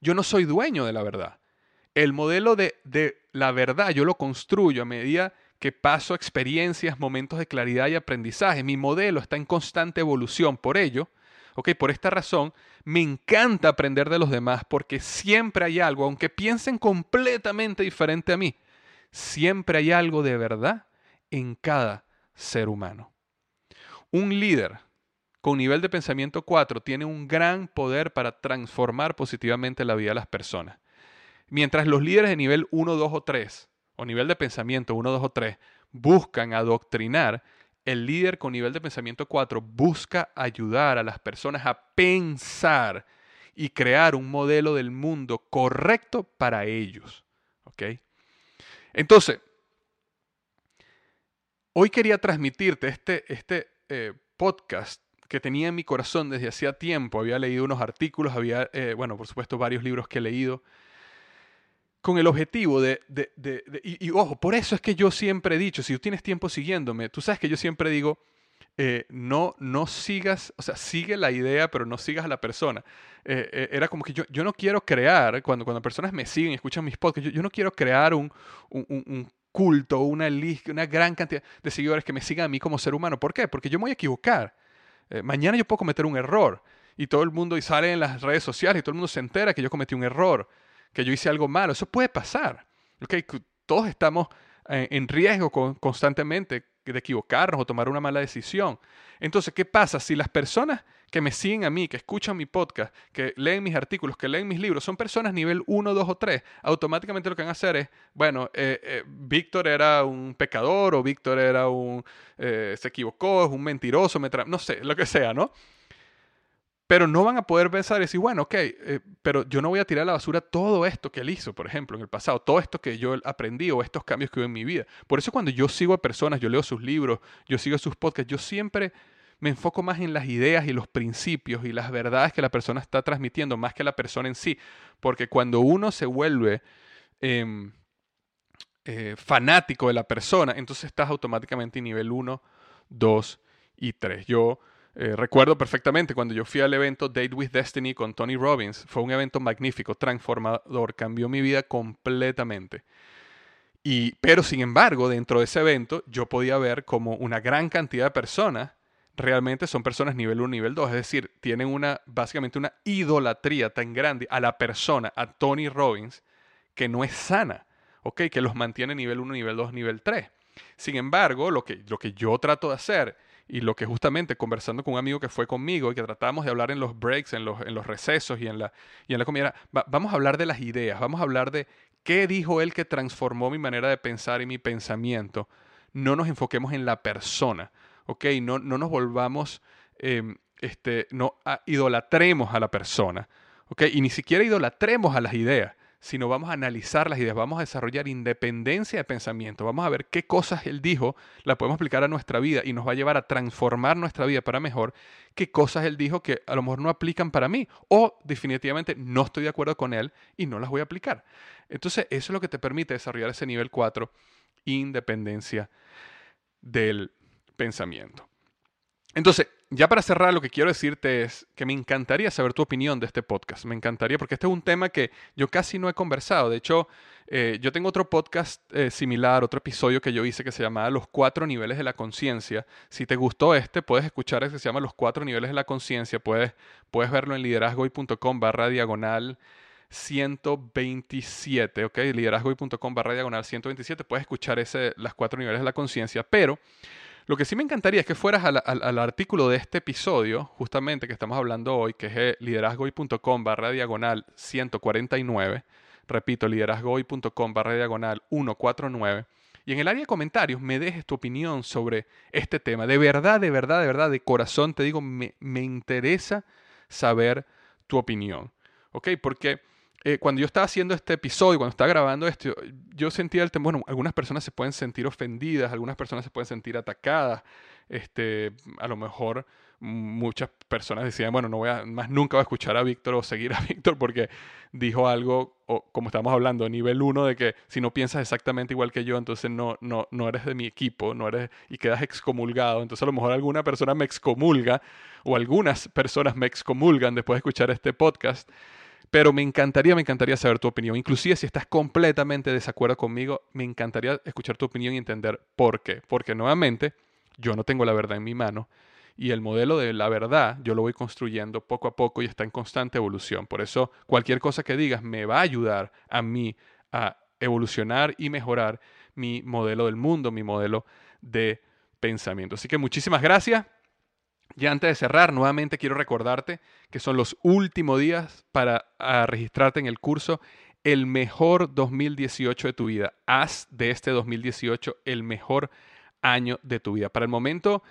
yo no soy dueño de la verdad. El modelo de, de la verdad yo lo construyo a medida que paso experiencias, momentos de claridad y aprendizaje. Mi modelo está en constante evolución. Por ello, okay, por esta razón, me encanta aprender de los demás porque siempre hay algo, aunque piensen completamente diferente a mí, siempre hay algo de verdad en cada ser humano. Un líder con nivel de pensamiento 4 tiene un gran poder para transformar positivamente la vida de las personas. Mientras los líderes de nivel 1, 2 o 3, o nivel de pensamiento 1, 2 o 3, buscan adoctrinar, el líder con nivel de pensamiento 4 busca ayudar a las personas a pensar y crear un modelo del mundo correcto para ellos. ¿Ok? Entonces, hoy quería transmitirte este, este eh, podcast que tenía en mi corazón desde hacía tiempo. Había leído unos artículos, había, eh, bueno, por supuesto, varios libros que he leído, con el objetivo de, de, de, y, ojo, por eso es que yo siempre he dicho, si tú tienes tiempo siguiéndome, tú sabes que yo siempre digo, eh, no, no sigas, o sea, sigue la idea, pero no sigas a la persona. Eh, era como que yo, yo no quiero crear, cuando, cuando personas me siguen, escuchan mis podcasts, yo, no quiero crear un, un, un culto, una, una gran cantidad de seguidores que me sigan a mí como ser humano. ¿Por qué? Porque yo me voy a equivocar. Eh, mañana yo puedo cometer un error y todo el mundo y sale en las redes sociales y todo el mundo se entera que yo cometí un error, que yo hice algo malo. Eso puede pasar. ¿okay? Todos estamos eh, en riesgo constantemente de equivocarnos o tomar una mala decisión. Entonces, ¿qué pasa si las personas que me siguen a mí, que escuchan mi podcast, que leen mis artículos, que leen mis libros, son personas nivel 1, 2 o 3, automáticamente lo que van a hacer es, bueno, eh, eh, Víctor era un pecador o Víctor era un, eh, se equivocó, es un mentiroso, me no sé, lo que sea, ¿no? Pero no van a poder pensar y decir, bueno, ok, pero yo no voy a tirar a la basura todo esto que él hizo, por ejemplo, en el pasado, todo esto que yo aprendí o estos cambios que hubo en mi vida. Por eso cuando yo sigo a personas, yo leo sus libros, yo sigo sus podcasts, yo siempre me enfoco más en las ideas y los principios y las verdades que la persona está transmitiendo, más que la persona en sí. Porque cuando uno se vuelve em, eh, fanático de la persona, entonces estás automáticamente en nivel 1, 2 y 3. Yo eh, recuerdo perfectamente cuando yo fui al evento Date with Destiny con Tony Robbins. Fue un evento magnífico, transformador, cambió mi vida completamente. Y, pero sin embargo, dentro de ese evento, yo podía ver como una gran cantidad de personas realmente son personas nivel 1, nivel 2. Es decir, tienen una, básicamente una idolatría tan grande a la persona, a Tony Robbins, que no es sana, ¿ok? Que los mantiene nivel 1, nivel 2, nivel 3. Sin embargo, lo que, lo que yo trato de hacer y lo que justamente conversando con un amigo que fue conmigo y que tratamos de hablar en los breaks, en los, en los recesos y en la, y en la comida, vamos a hablar de las ideas, vamos a hablar de qué dijo él que transformó mi manera de pensar y mi pensamiento. No nos enfoquemos en la persona. ¿ok? No, no nos volvamos, em, este, no idolatremos a la persona, ¿ok? Y ni siquiera idolatremos a las ideas, sino vamos a analizar las ideas, vamos a desarrollar independencia de pensamiento, vamos a ver qué cosas él dijo, la podemos aplicar a nuestra vida y nos va a llevar a transformar nuestra vida para mejor, qué cosas él dijo que a lo mejor no aplican para mí o definitivamente no estoy de acuerdo con él y no las voy a aplicar. Entonces eso es lo que te permite desarrollar ese nivel 4, independencia del pensamiento. Entonces, ya para cerrar, lo que quiero decirte es que me encantaría saber tu opinión de este podcast. Me encantaría, porque este es un tema que yo casi no he conversado. De hecho, eh, yo tengo otro podcast eh, similar, otro episodio que yo hice que se llamaba Los cuatro niveles de la conciencia. Si te gustó este, puedes escuchar ese que se llama Los cuatro niveles de la conciencia. Puedes, puedes verlo en liderazgoy.com barra diagonal 127, ¿ok? Liderazgoy.com barra diagonal 127. Puedes escuchar ese, las cuatro niveles de la conciencia, pero lo que sí me encantaría es que fueras al, artículo de este episodio, justamente que estamos hablando hoy, que es liderazgoy.com barra diagonal 149. Repito, liderazgoy.com barra diagonal 149. Y en el área de comentarios me dejes tu opinión sobre este tema. De verdad, de verdad, de verdad, de corazón te digo, me, me interesa saber tu opinión. ¿Ok? Porque eh, cuando yo estaba haciendo este episodio, cuando estaba grabando esto, yo sentía el temor, bueno, algunas personas se pueden sentir ofendidas, algunas personas se pueden sentir atacadas, este, a lo mejor muchas personas decían, bueno, no voy a, más nunca voy a escuchar a Víctor o seguir a (laughs) Víctor porque dijo algo, o, como estamos hablando, nivel uno, de que si no piensas exactamente igual que yo, entonces no, no, no eres de mi equipo, no eres, y quedas excomulgado. Entonces a lo mejor alguna persona me excomulga, o algunas personas me excomulgan después de escuchar este podcast. Pero me encantaría, me encantaría saber tu opinión. Inclusive si estás completamente de desacuerdo conmigo, me encantaría escuchar tu opinión y entender por qué. Porque nuevamente, yo no tengo la verdad en mi mano y el modelo de la verdad yo lo voy construyendo poco a poco y está en constante evolución. Por eso cualquier cosa que digas me va a ayudar a mí a evolucionar y mejorar mi modelo del mundo, mi modelo de pensamiento. Así que muchísimas gracias. Y antes de cerrar, nuevamente quiero recordarte que son los últimos días para registrarte en el curso El mejor 2018 de tu vida. Haz de este 2018 el mejor año de tu vida. Para el momento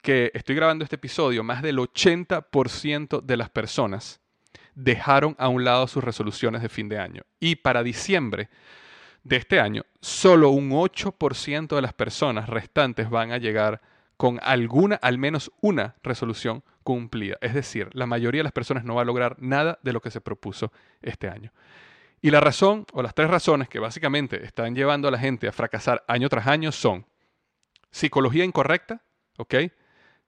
que estoy grabando este episodio, más del 80% de las personas dejaron a un lado sus resoluciones de fin de año. Y para diciembre de este año, solo un 8% de las personas restantes van a llegar a con alguna, al menos una resolución cumplida. Es decir, la mayoría de las personas no va a lograr nada de lo que se propuso este año. Y la razón, o las tres razones que básicamente están llevando a la gente a fracasar año tras año son psicología incorrecta, ¿ok?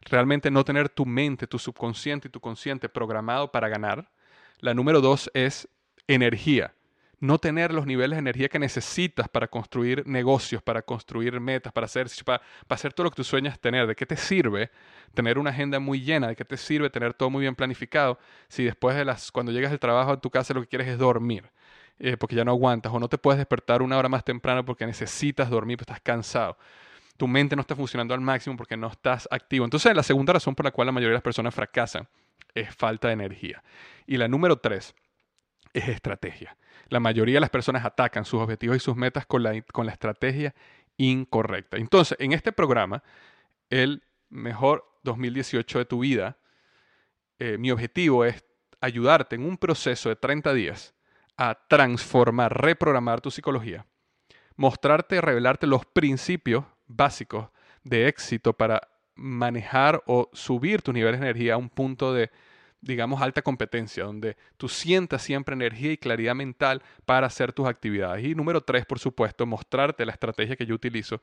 Realmente no tener tu mente, tu subconsciente y tu consciente programado para ganar. La número dos es energía no tener los niveles de energía que necesitas para construir negocios, para construir metas, para hacer, para, hacer todo lo que tú sueñas tener. ¿De qué te sirve tener una agenda muy llena? ¿De qué te sirve tener todo muy bien planificado si después de las, cuando llegas del trabajo a tu casa lo que quieres es dormir? Eh, porque ya no aguantas o no te puedes despertar una hora más temprano porque necesitas dormir, estás cansado. tu mente no está funcionando al máximo porque no estás activo. Entonces, la segunda razón por la cual la mayoría de las personas fracasan es falta de energía. Y la número tres es estrategia. La mayoría de las personas atacan sus objetivos y sus metas con la, con la estrategia incorrecta. Entonces, en este programa, el mejor 2018 de tu vida, eh, mi objetivo es ayudarte en un proceso de 30 días a transformar, reprogramar tu psicología, mostrarte, revelarte los principios básicos de éxito para manejar o subir tus niveles de energía a un punto de, digamos, alta competencia, donde tú sientas siempre energía y claridad mental para hacer tus actividades. Y número tres, por supuesto, mostrarte la estrategia que yo utilizo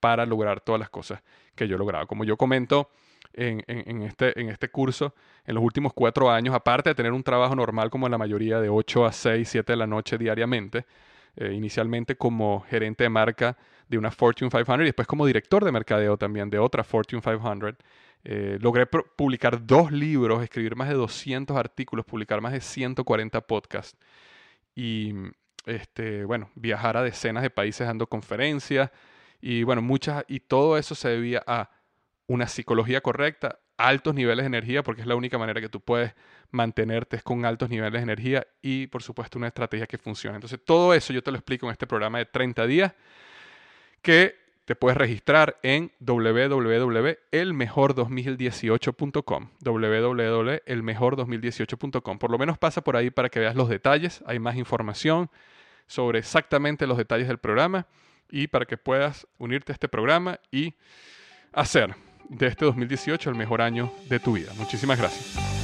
para lograr todas las cosas que yo he logrado. Como yo comento en, este, en este curso, en los últimos cuatro años, aparte de tener un trabajo normal como la mayoría de 8 a 6, 7 de la noche diariamente, eh, inicialmente como gerente de marca de una Fortune 500 y después como director de mercadeo también de otra Fortune 500. Eh, logré publicar dos libros, escribir más de 200 artículos, publicar más de 140 podcasts y este, bueno, viajar a decenas de países dando conferencias y bueno, muchas y todo eso se debía a una psicología correcta, altos niveles de energía, porque es la única manera que tú puedes mantenerte con altos niveles de energía y por supuesto una estrategia que funcione. Entonces todo eso yo te lo explico en este programa de 30 días que te puedes registrar en www.elmejor2018.com www.elmejor2018.com Por lo menos pasa por ahí para que veas los detalles, hay más información sobre exactamente los detalles del programa y para que puedas unirte a este programa y hacer de este 2018 el mejor año de tu vida. Muchísimas gracias.